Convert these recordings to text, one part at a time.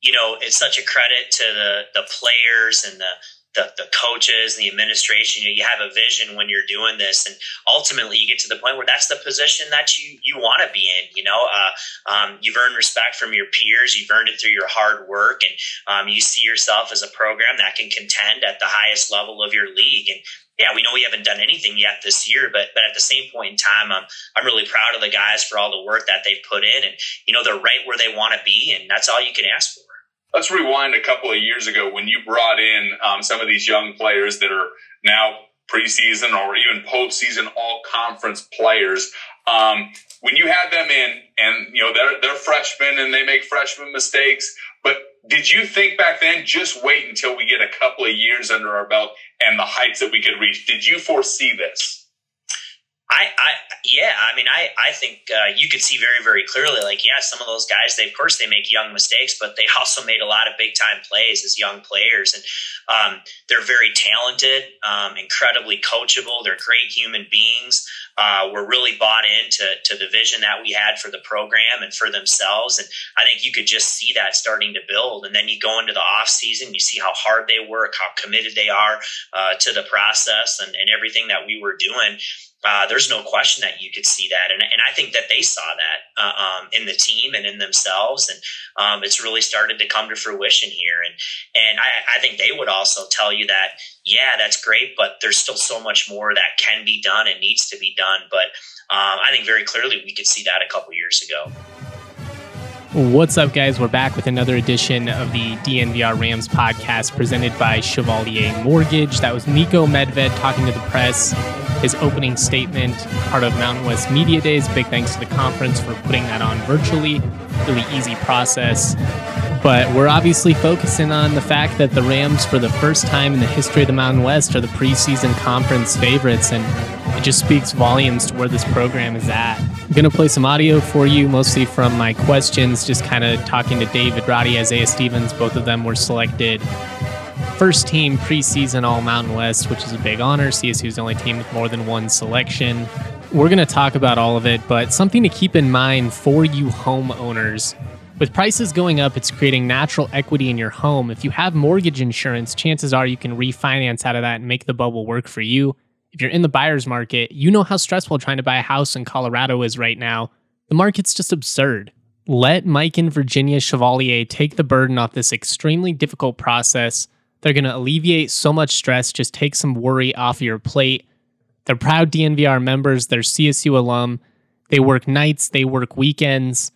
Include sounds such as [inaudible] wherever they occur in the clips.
You know, it's such a credit to the, the players and the the, the coaches and the administration. You, know, you have a vision when you're doing this, and ultimately you get to the point where that's the position that you you want to be in. You know, uh, um, you've earned respect from your peers. You've earned it through your hard work, and um, you see yourself as a program that can contend at the highest level of your league. And yeah, we know we haven't done anything yet this year, but but at the same point in time, I'm I'm really proud of the guys for all the work that they've put in, and you know they're right where they want to be, and that's all you can ask for. Let's rewind a couple of years ago when you brought in um, some of these young players that are now preseason or even postseason all conference players. Um, when you had them in and, you know, they're, they're freshmen and they make freshman mistakes, but did you think back then, just wait until we get a couple of years under our belt and the heights that we could reach? Did you foresee this? I, I, yeah, I mean, I, I think uh, you could see very, very clearly, like, yeah, some of those guys, they, of course, they make young mistakes, but they [laughs] also made a lot of big time plays as young players. And um, they're very talented, um, incredibly coachable. They're great human beings. Uh, we're really bought into to the vision that we had for the program and for themselves. And I think you could just see that starting to build. And then you go into the off season, you see how hard they work, how committed they are uh, to the process and, and everything that we were doing uh, there's no question that you could see that. And, and I think that they saw that uh, um, in the team and in themselves. And um, it's really started to come to fruition here. And, and I, I, think they would also tell you that, yeah, that's great, but there's still so much more that can be done and needs to be done. But um, I think very clearly we could see that a couple years ago. What's up, guys? We're back with another edition of the DNVR Rams podcast presented by Chevalier Mortgage. That was Niko Medved talking to the press his opening statement, part of Mountain West Media Days. Big thanks to the conference for putting that on virtually. Really easy process. But we're obviously focusing on the fact that the Rams, for the first time in the history of the Mountain West, are the preseason conference favorites. And it just speaks volumes to where this program is at. I'm going to play some audio for you, mostly from my questions, just kind of talking to David Roddy, Isaiah Stevens. Both of them were selected first team preseason All Mountain West, which is a big honor. CSU is the only team with more than one selection. We're going to talk about all of it, but something to keep in mind for you homeowners. With prices going up, it's creating natural equity in your home. If you have mortgage insurance, chances are you can refinance out of that and make the bubble work for you. If you're in the buyer's market, you know how stressful trying to buy a house in Colorado is right now. The market's just absurd. Let Mike and Virginia Chevalier take the burden off this extremely difficult process they're going to alleviate so much stress, just take some worry off your plate. They're proud DNVR members, they're CSU alum. They work nights, they work weekends.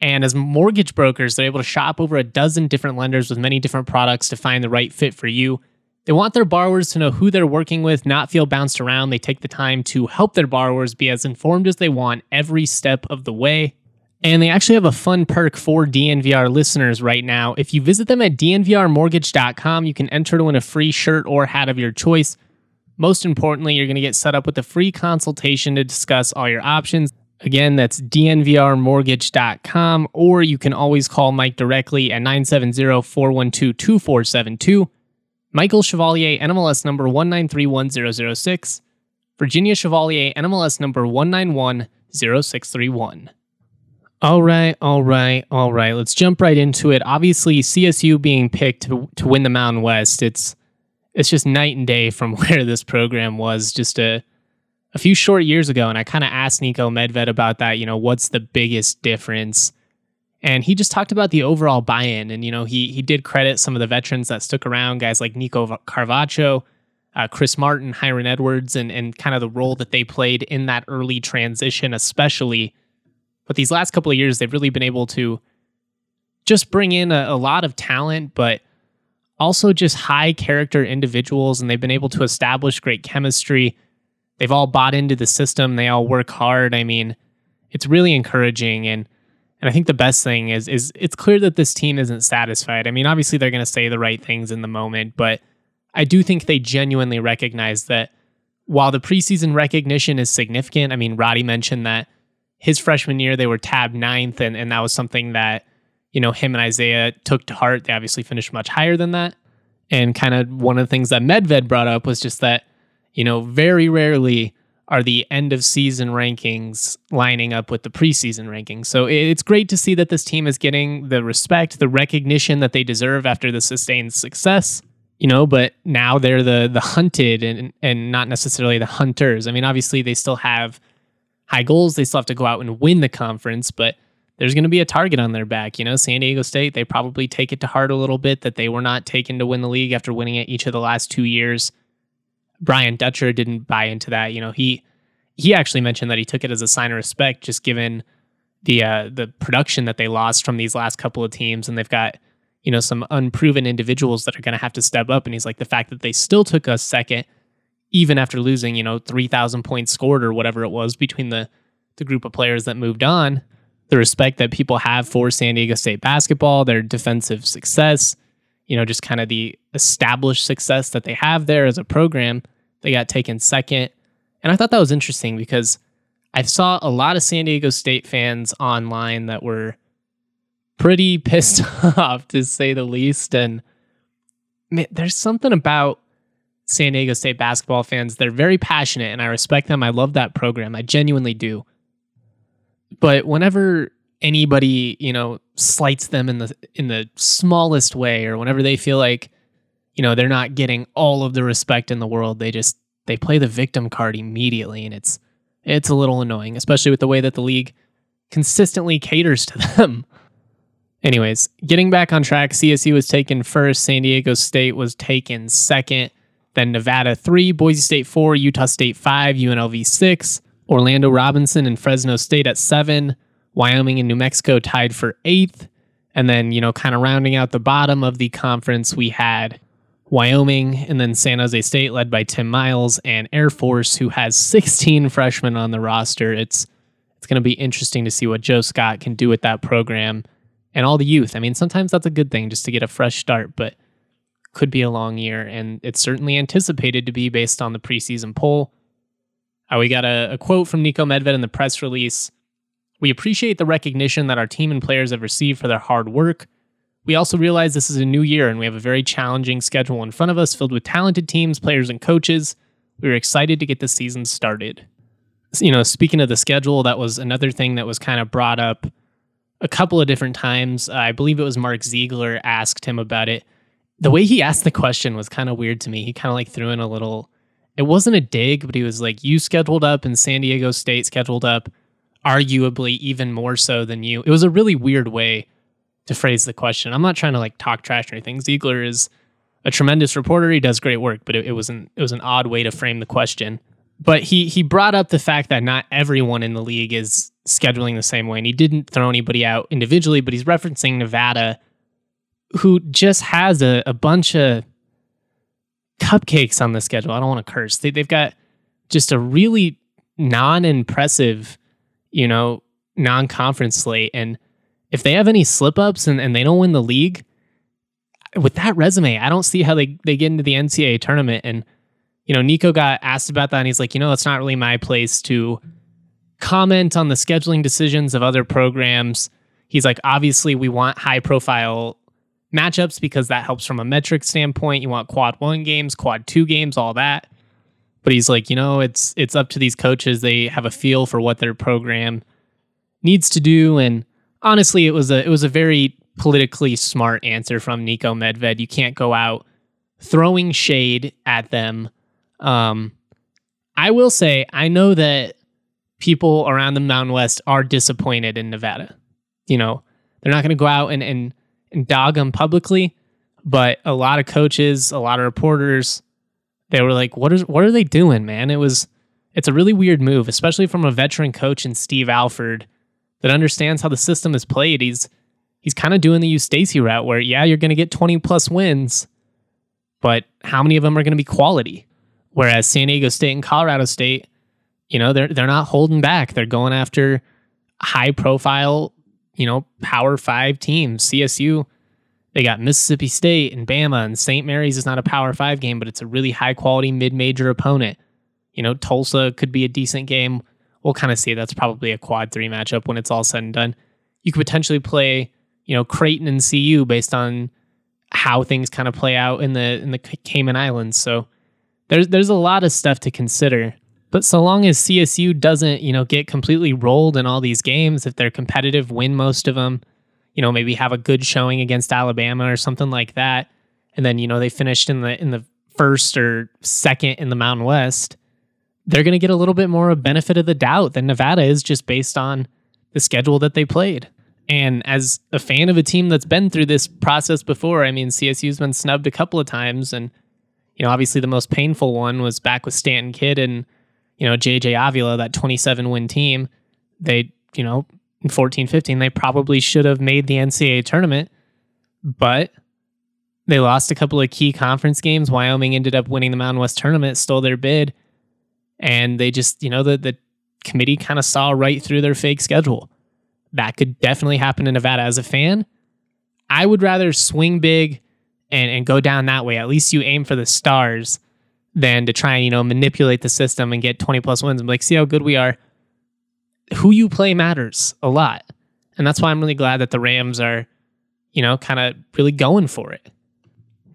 And as mortgage brokers, they're able to shop over a dozen different lenders with many different products to find the right fit for you. They want their borrowers to know who they're working with, not feel bounced around. They take the time to help their borrowers be as informed as they want every step of the way. And they actually have a fun perk for DNVR listeners right now. If you visit them at dnvrmortgage.com, you can enter to win a free shirt or hat of your choice. Most importantly, you're going to get set up with a free consultation to discuss all your options. Again, that's dnvrmortgage.com, or you can always call Mike directly at 970 412 2472. Michael Chevalier, NMLS number 1931006. Virginia Chevalier, NMLS number 1910631. All right, all right, all right. Let's jump right into it. Obviously, CSU being picked to, to win the Mountain West, it's it's just night and day from [laughs] where this program was just a a few short years ago. And I kind of asked Niko Medved about that. You know, what's the biggest difference? And he just talked about the overall buy-in. And you know, he he did credit some of the veterans that stuck around, guys like Nico Carvacho, uh, Chris Martin, Hyron Edwards, and and kind of the role that they played in that early transition, especially. But these last couple of years, they've really been able to just bring in a, a lot of talent, but also just high character individuals, and they've been able to establish great chemistry. They've all bought into the system. They all work hard. I mean, it's really encouraging, and and I think the best thing is is it's clear that this team isn't satisfied. I mean, obviously they're going to say the right things in the moment, but I do think they genuinely recognize that while the preseason recognition is significant, I mean, Roddy mentioned that his freshman year they were tabbed ninth, and, and that was something that, you know, him and Isaiah took to heart. They obviously finished much higher than that. And kind of one of the things that Medved brought up was just that, you know, very rarely are the end of season rankings lining up with the preseason rankings. So it's great to see that this team is getting the respect, the recognition that they deserve after the sustained success you know, but now they're the the hunted and and not necessarily the hunters. I mean, obviously they still have high goals. They still have to go out and win the conference, but there's going to be a target on their back. You know, San Diego State, they probably take it to heart a little bit that they were not taken to win the league after winning it each of the last two years. Brian Dutcher didn't buy into that. You know, he he actually mentioned that he took it as a sign of respect, just given the uh, the production that they lost from these last couple of teams, and they've got you know, some unproven individuals that are going to have to step up. And he's like, the fact that they still took us second, even after losing, you know, 3,000 points scored or whatever it was between the, the group of players that moved on, the respect that people have for San Diego State basketball, their defensive success, you know, just kind of the established success that they have there as a program. They got taken second. And I thought that was interesting because I saw a lot of San Diego State fans online that were pretty [laughs] pissed [laughs] off to say the least. And man, there's something about San Diego State basketball fans. They're very passionate and I respect them. I love that program. I genuinely do. But whenever anybody, you know, slights them in the in the smallest way or whenever they feel like, you know, they're not getting all of the respect in the world, they just they play the victim card immediately and it's it's a little annoying, especially with the way that the league consistently caters to [laughs] them. Anyways, getting back on track, CSU was taken first, San Diego State was taken second, then Nevada three, Boise State four, Utah State five, UNLV six, Orlando Robinson and Fresno State at seven, Wyoming and New Mexico tied for eighth. And then, you know, kind of rounding out the bottom of the conference, we had Wyoming and then San Jose State led by Tim Miles and Air Force, who has 16 freshmen on the roster. It's it's going to be interesting to see what Joe Scott can do with that program and all the youth. I mean, sometimes that's a good thing just to get a fresh start, but could be a long year. And it's certainly anticipated to be based on the preseason poll. Uh, we got a, a quote from Niko Medved in the press release. We appreciate the recognition that our team and players have received for their hard work. We also realize this is a new year and we have a very challenging schedule in front of us filled with talented teams, players, and coaches. We are excited to get the season started. You know, speaking of the schedule, that was another thing that was kind of brought up a couple of different times. I believe it was Mark Ziegler asked him about it. The way he asked the question was kind of weird to me. He kind of like threw in a little, it wasn't a dig, but he was like, You scheduled up and San Diego State scheduled up, arguably even more so than you. It was a really weird way to phrase the question. I'm not trying to like talk trash or anything. Ziegler is a tremendous reporter. He does great work, but it, it was an it was an odd way to frame the question. But he he brought up the fact that not everyone in the league is scheduling the same way. And he didn't throw anybody out individually, but he's referencing Nevada, who just has a, a bunch of cupcakes on the schedule. I don't want to curse. They, they've got just a really non impressive, you know, non conference slate. And if they have any slip ups and, and they don't win the league, with that resume, I don't see how they, they get into the NCAA tournament. And, you know, Niko got asked about that and he's like, you know, it's not really my place to comment on the scheduling decisions of other programs. He's like, obviously, we want high profile matchups because that helps from a metric standpoint. You want quad one games, quad two games, all that. But he's like, you know, it's it's up to these coaches. They have a feel for what their program needs to do. And honestly, it was a it was a very politically smart answer from Niko Medved. You can't go out throwing shade at them. Um, I will say, I know that people around the Mountain West are disappointed in Nevada. You know, they're not going to go out and, and dog them publicly, but a lot of coaches, a lot of reporters, they were like, "What is? What are they doing, man?" It was, it's a really weird move, especially from a veteran coach in Steve Alford that understands how the system is played. He's he's kind of doing the Eustachy route, where yeah, you're going to get 20 plus wins, but how many of them are going to be quality? Whereas San Diego State and Colorado State, you know, they're they're not holding back. They're going after high profile, you know, Power Five teams. CSU they got Mississippi State and Bama, and St. Mary's is not a Power Five game, but it's a really high quality mid major opponent. You know, Tulsa could be a decent game. We'll kind of see. That's probably a quad three matchup when it's all said and done. You could potentially play, you know, Creighton and CU based on how things kind of play out in the in the Cayman Islands. So there's there's a lot of stuff to consider. But so long as CSU doesn't, you know, get completely rolled in all these games, if they're competitive, win most of them, you know, maybe have a good showing against Alabama or something like that. And then, you know, they finished in the in the first or second in the Mountain West, they're going to get a little bit more of benefit of the doubt than Nevada is just based on the schedule that they played. And as a fan of a team that's been through this process before, I mean, CSU's been snubbed a couple of times. And, you know, obviously the most painful one was back with Stanton Kidd and, you know, JJ Avila, that 27 win team. They, you know, in 14 15, they probably should have made the NCAA tournament, but they lost a couple of key conference games. Wyoming ended up winning the Mountain West tournament, stole their bid, and they just, you know, the, the committee kind of saw right through their fake schedule. That could definitely happen in Nevada. As a fan, I would rather swing big and, and go down that way. At least you aim for the stars than to try and, you know, manipulate the system and get 20 plus wins. I'm like, see how good we are who you play matters a lot. And that's why I'm really glad that the Rams are, you know, kind of really going for it.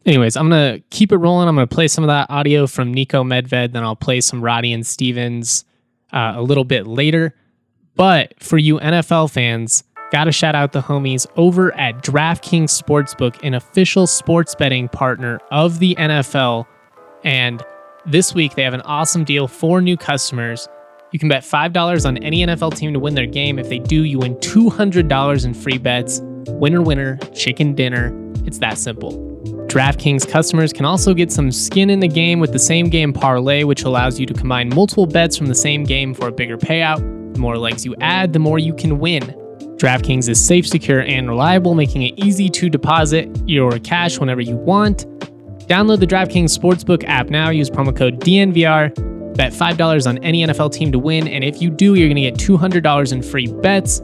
Anyways, I'm going to keep it rolling. I'm going to play some of that audio from Niko Medved, then I'll play some Roddy and Stevens uh, a little bit later. But for you NFL fans, got to shout out the homies over at DraftKings Sportsbook, an official sports betting partner of the NFL. And this week, they have an awesome deal for new customers. You can bet $5 on any NFL team to win their game. If they do, you win $200 in free bets. Winner, winner, chicken dinner. It's that simple. DraftKings customers can also get some skin in the game with the same game parlay, which allows you to combine multiple bets from the same game for a bigger payout. The more legs you add, the more you can win. DraftKings is safe, secure, and reliable, making it easy to deposit your cash whenever you want. Download the DraftKings Sportsbook app now. Use promo code DNVR Bet $5 on any NFL team to win, and if you do, you're going to get $200 in free bets.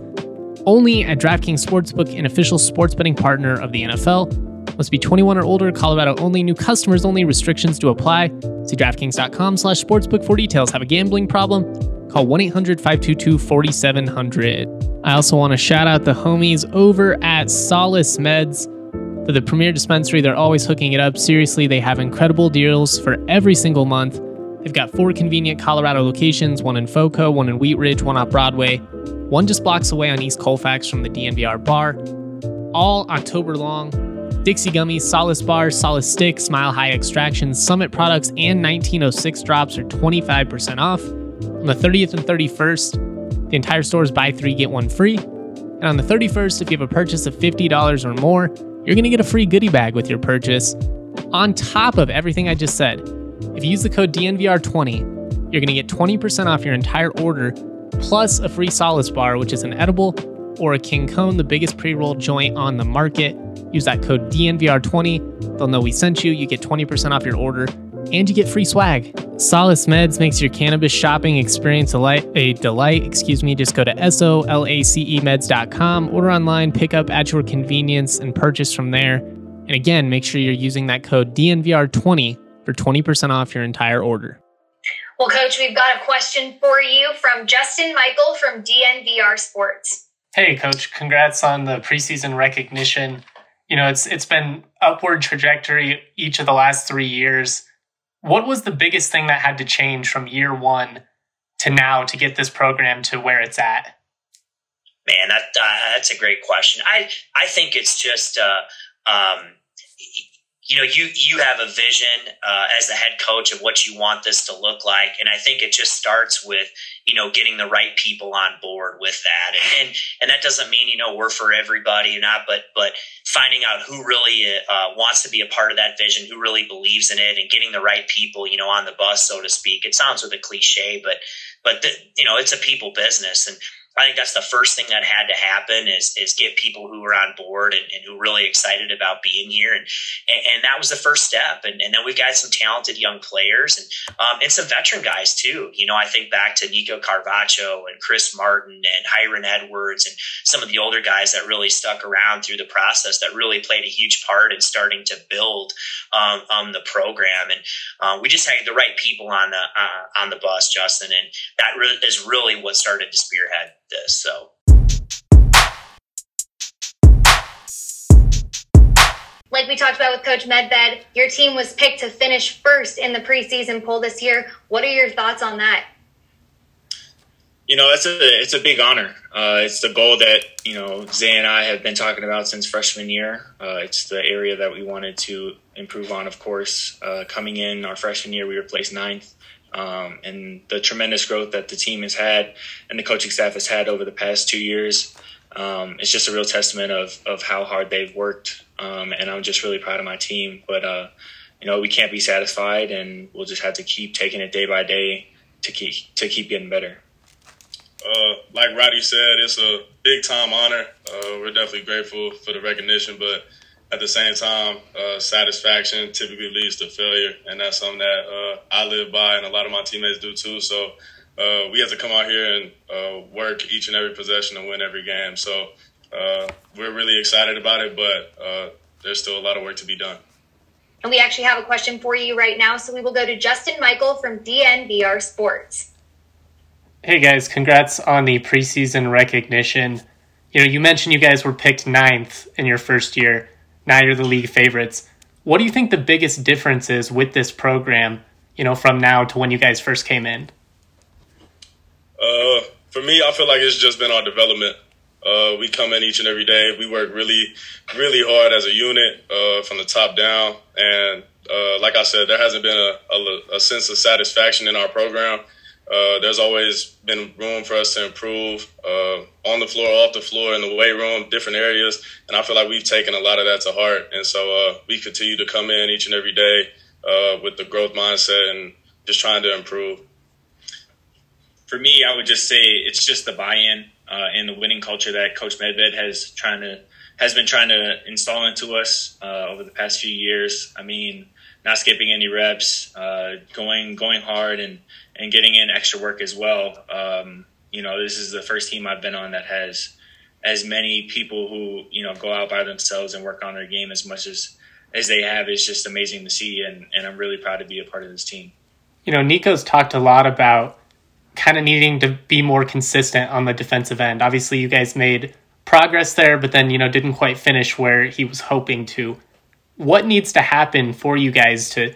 Only at DraftKings Sportsbook, an official sports betting partner of the NFL. Must be 21 or older, Colorado only, new customers only, restrictions to apply. See DraftKings.com slash sportsbook for details. Have a gambling problem? Call 1-800-522-4700. I also want to shout out the homies over at Solace Meds. For the premier dispensary, they're always hooking it up. Seriously, they have incredible deals for every single month. They've got four convenient Colorado locations one in Foco, one in Wheat Ridge, one off Broadway, one just blocks away on East Colfax from the DNVR bar. All October long. Dixie Gummies, Solace Bars, Solace Sticks, Smile High Extractions, Summit products, and 1906 drops are 25% off. On the 30th and 31st, the entire store is buy three, get one free. And on the 31st, if you have a purchase of $50 or more, you're going to get a free goodie bag with your purchase on top of everything I just said. If you use the code DNVR20, you're going to get 20% off your entire order, plus a free Solace bar, which is an edible, or a King Cone, the biggest pre roll joint on the market. Use that code DNVR20. They'll know we sent you. You get 20% off your order, and you get free swag. Solace Meds makes your cannabis shopping experience a, light, a delight. Excuse me. Just go to solacemeds.com, order online, pick up at your convenience, and purchase from there. And again, make sure you're using that code DNVR20 for 20% off your entire order. Well, Coach, we've got a question for you from Justin Michael from DNVR Sports. Hey, Coach, congrats on the preseason recognition. You know, it's it's been upward trajectory each of the last three years. What was the biggest thing that had to change from year one to now to get this program to where it's at? Man, that uh, that's a great question. I I think it's just uh, um, you know, you you have a vision uh, as the head coach of what you want this to look like, and I think it just starts with you know getting the right people on board with that, and and, and that doesn't mean you know we're for everybody or not, but but finding out who really uh, wants to be a part of that vision, who really believes in it, and getting the right people you know on the bus, so to speak. It sounds with a cliche, but but the, you know it's a people business, and I think that's the first thing that had to happen is is get people who were on board and, and who were really excited about being here, and and, and that was the first step. And, and, then we've got some talented young players and um, and some veteran guys too. You know, I think back to Nico Carvacho and Chris Martin and Hyron Edwards and some of the older guys that really stuck around through the process that really played a huge part in starting to build um, um the program. And uh, we just had the right people on the uh, on the bus, Justin, and that re- is really what started to spearhead this. So. Like we talked about with Coach Medved, your team was picked to finish first in the preseason poll this year. What are your thoughts on that? You know, it's a it's a big honor. Uh, it's the goal that you know Zay and I have been talking about since freshman year. Uh, it's the area that we wanted to improve on. Of course, uh, coming in our freshman year, we were placed ninth um, and the tremendous growth that the team has had and the coaching staff has had over the past two years. Um, it's just a real testament of, of how hard they've worked. Um, and I'm just really proud of my team. But, uh, you know, we can't be satisfied and we'll just have to keep taking it day by day to keep, to keep getting better. Uh, like Roddy said, it's a big time honor. Uh, we're definitely grateful for the recognition, but at the same time, uh, satisfaction typically leads to failure, and that's something that uh, I live by, and a lot of my teammates do too. So uh, we have to come out here and uh, work each and every possession and win every game. So uh, we're really excited about it, but uh, there's still a lot of work to be done. And we actually have a question for you right now, so we will go to Justin Michael from DNVR Sports. Hey guys, congrats on the preseason recognition. You know, you mentioned you guys were picked ninth in your first year now you're the league favorites. What do you think the biggest difference is with this program, you know, from now to when you guys first came in? Uh, for me, I feel like it's just been our development. Uh, we come in each and every day. We work really, really hard as a unit uh, from the top down. And uh, like I said, there hasn't been a, a, a sense of satisfaction in our program. Uh, there's always been room for us to improve uh, on the floor, off the floor, in the weight room, different areas. And I feel like we've taken a lot of that to heart. And so uh, we continue to come in each and every day uh, with the growth mindset and just trying to improve. For me, I would just say it's just the buy-in uh, and the winning culture that Coach Medved has trying to has been trying to install into us uh, over the past few years. I mean, not skipping any reps, going going hard and and getting in extra work as well. Um, you know, this is the first team I've been on that has as many people who you know go out by themselves and work on their game as much as as they have. It's just amazing to see, and and I'm really proud to be a part of this team. You know, Niko's talked a lot about kind of needing to be more consistent on the defensive end. Obviously, you guys made progress there, but then you know didn't quite finish where he was hoping to. What needs to happen for you guys to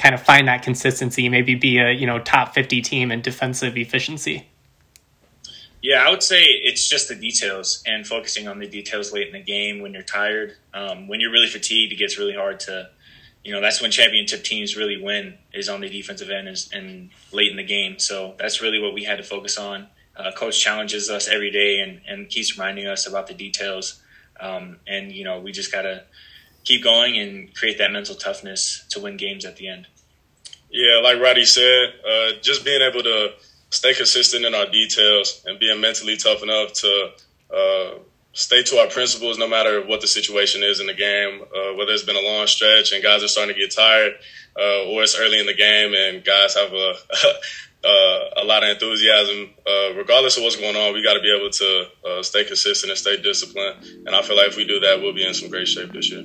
kind of find that consistency, maybe be a you know top fifty team in defensive efficiency? Yeah, I would say it's just the details and focusing on the details late in the game when you're tired. Um, when you're really fatigued, it gets really hard to, you know, that's when championship teams really win is on the defensive end and, and late in the game. So that's really what we had to focus on. Uh, coach challenges us every day and, and keeps reminding us about the details. Um, and, you know, we just got to keep going and create that mental toughness to win games at the end. Yeah, like Roddy said, uh, just being able to stay consistent in our details and being mentally tough enough to uh, stay to our principles no matter what the situation is in the game, uh, whether it's been a long stretch and guys are starting to get tired, uh, or it's early in the game and guys have a [laughs] uh, a lot of enthusiasm. Uh, regardless of what's going on, we got to be able to stay consistent and stay disciplined. And I feel like if we do that, we'll be in some great shape this year.